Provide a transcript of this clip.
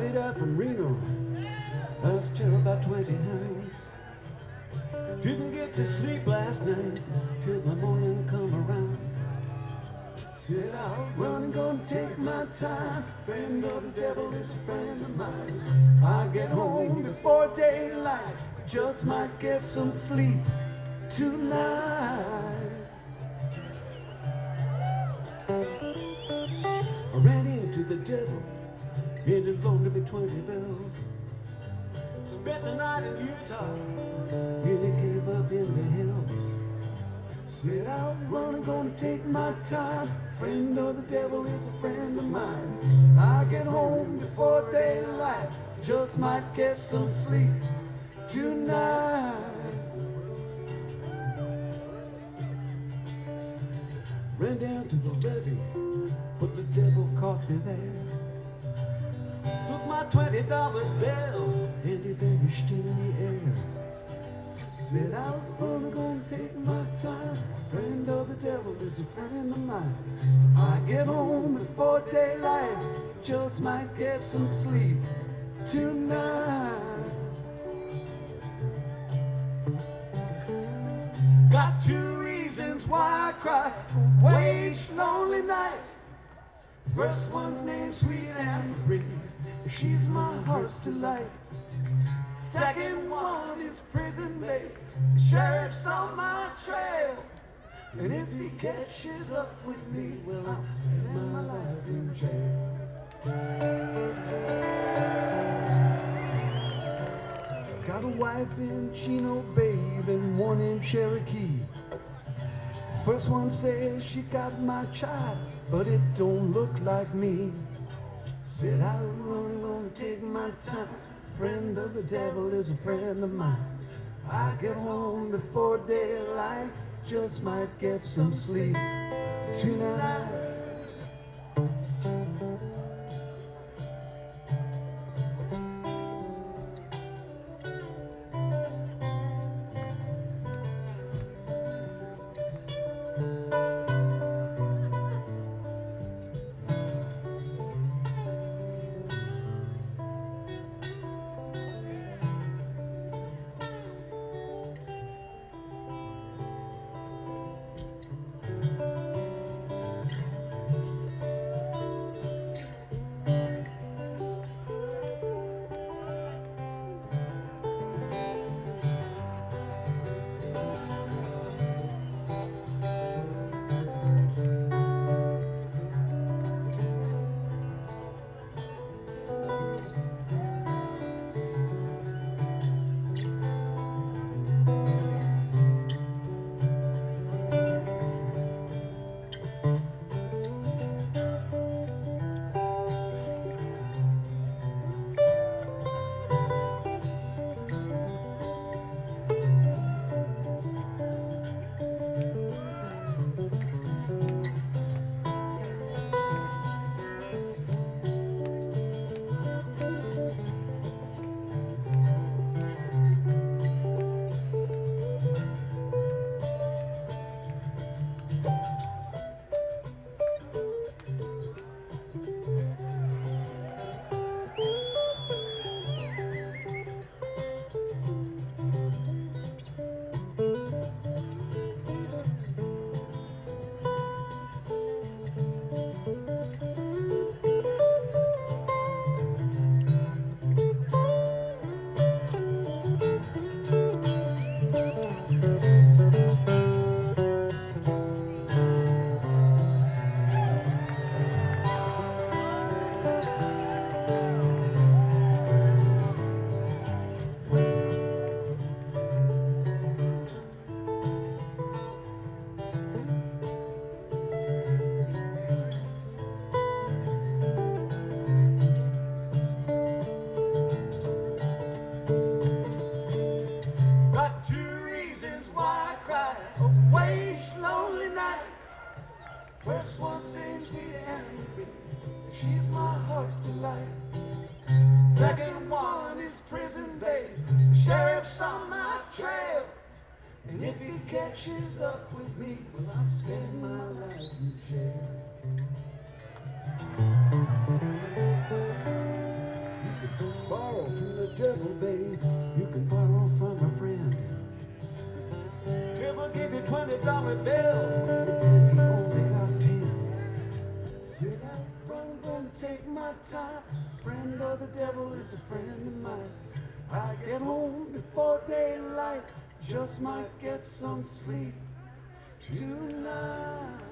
Lit out from Reno. I was about 20 hours. Didn't get to sleep last night till the morning come around. Said and gonna take my time. Friend of the devil is a friend of mine. I get home before daylight. Just might get some sleep tonight. I ran into the devil. It loaned me 20 bells. Spent the night in Utah. Really gave up in the hills. Said I'll run and gonna take my time. Friend of the devil is a friend of mine. I get home before daylight. Just might get some sleep tonight. Ran down to the levee, but the devil caught me there. Twenty dollar bill and he vanished in the air. Said I'm gonna, gonna take my time. Friend of the devil is a friend of mine. I get home before daylight, just might get some sleep tonight. Got two reasons why I cry. Wage lonely night. First one's named Sweet Anne. She's my heart's delight. Second one is prison babe. Sheriff's on my trail. And if he catches up with me, well, I'll spend my life in jail. Got a wife in Chino, babe, and one in Cherokee. First one says she got my child, but it don't look like me. Said I'm only gonna take my time. Friend of the devil is a friend of mine. I get home before daylight, just might get some sleep tonight. Two reasons why I cry. A wage lonely night. First one seems to envy. She's my heart's delight. Second one is prison babe. The sheriff's on my trail. And if he catches up with me, well, I'll spend my life in jail. outside. Friend of the devil is a friend of mine. I get home before daylight, just might get some sleep tonight.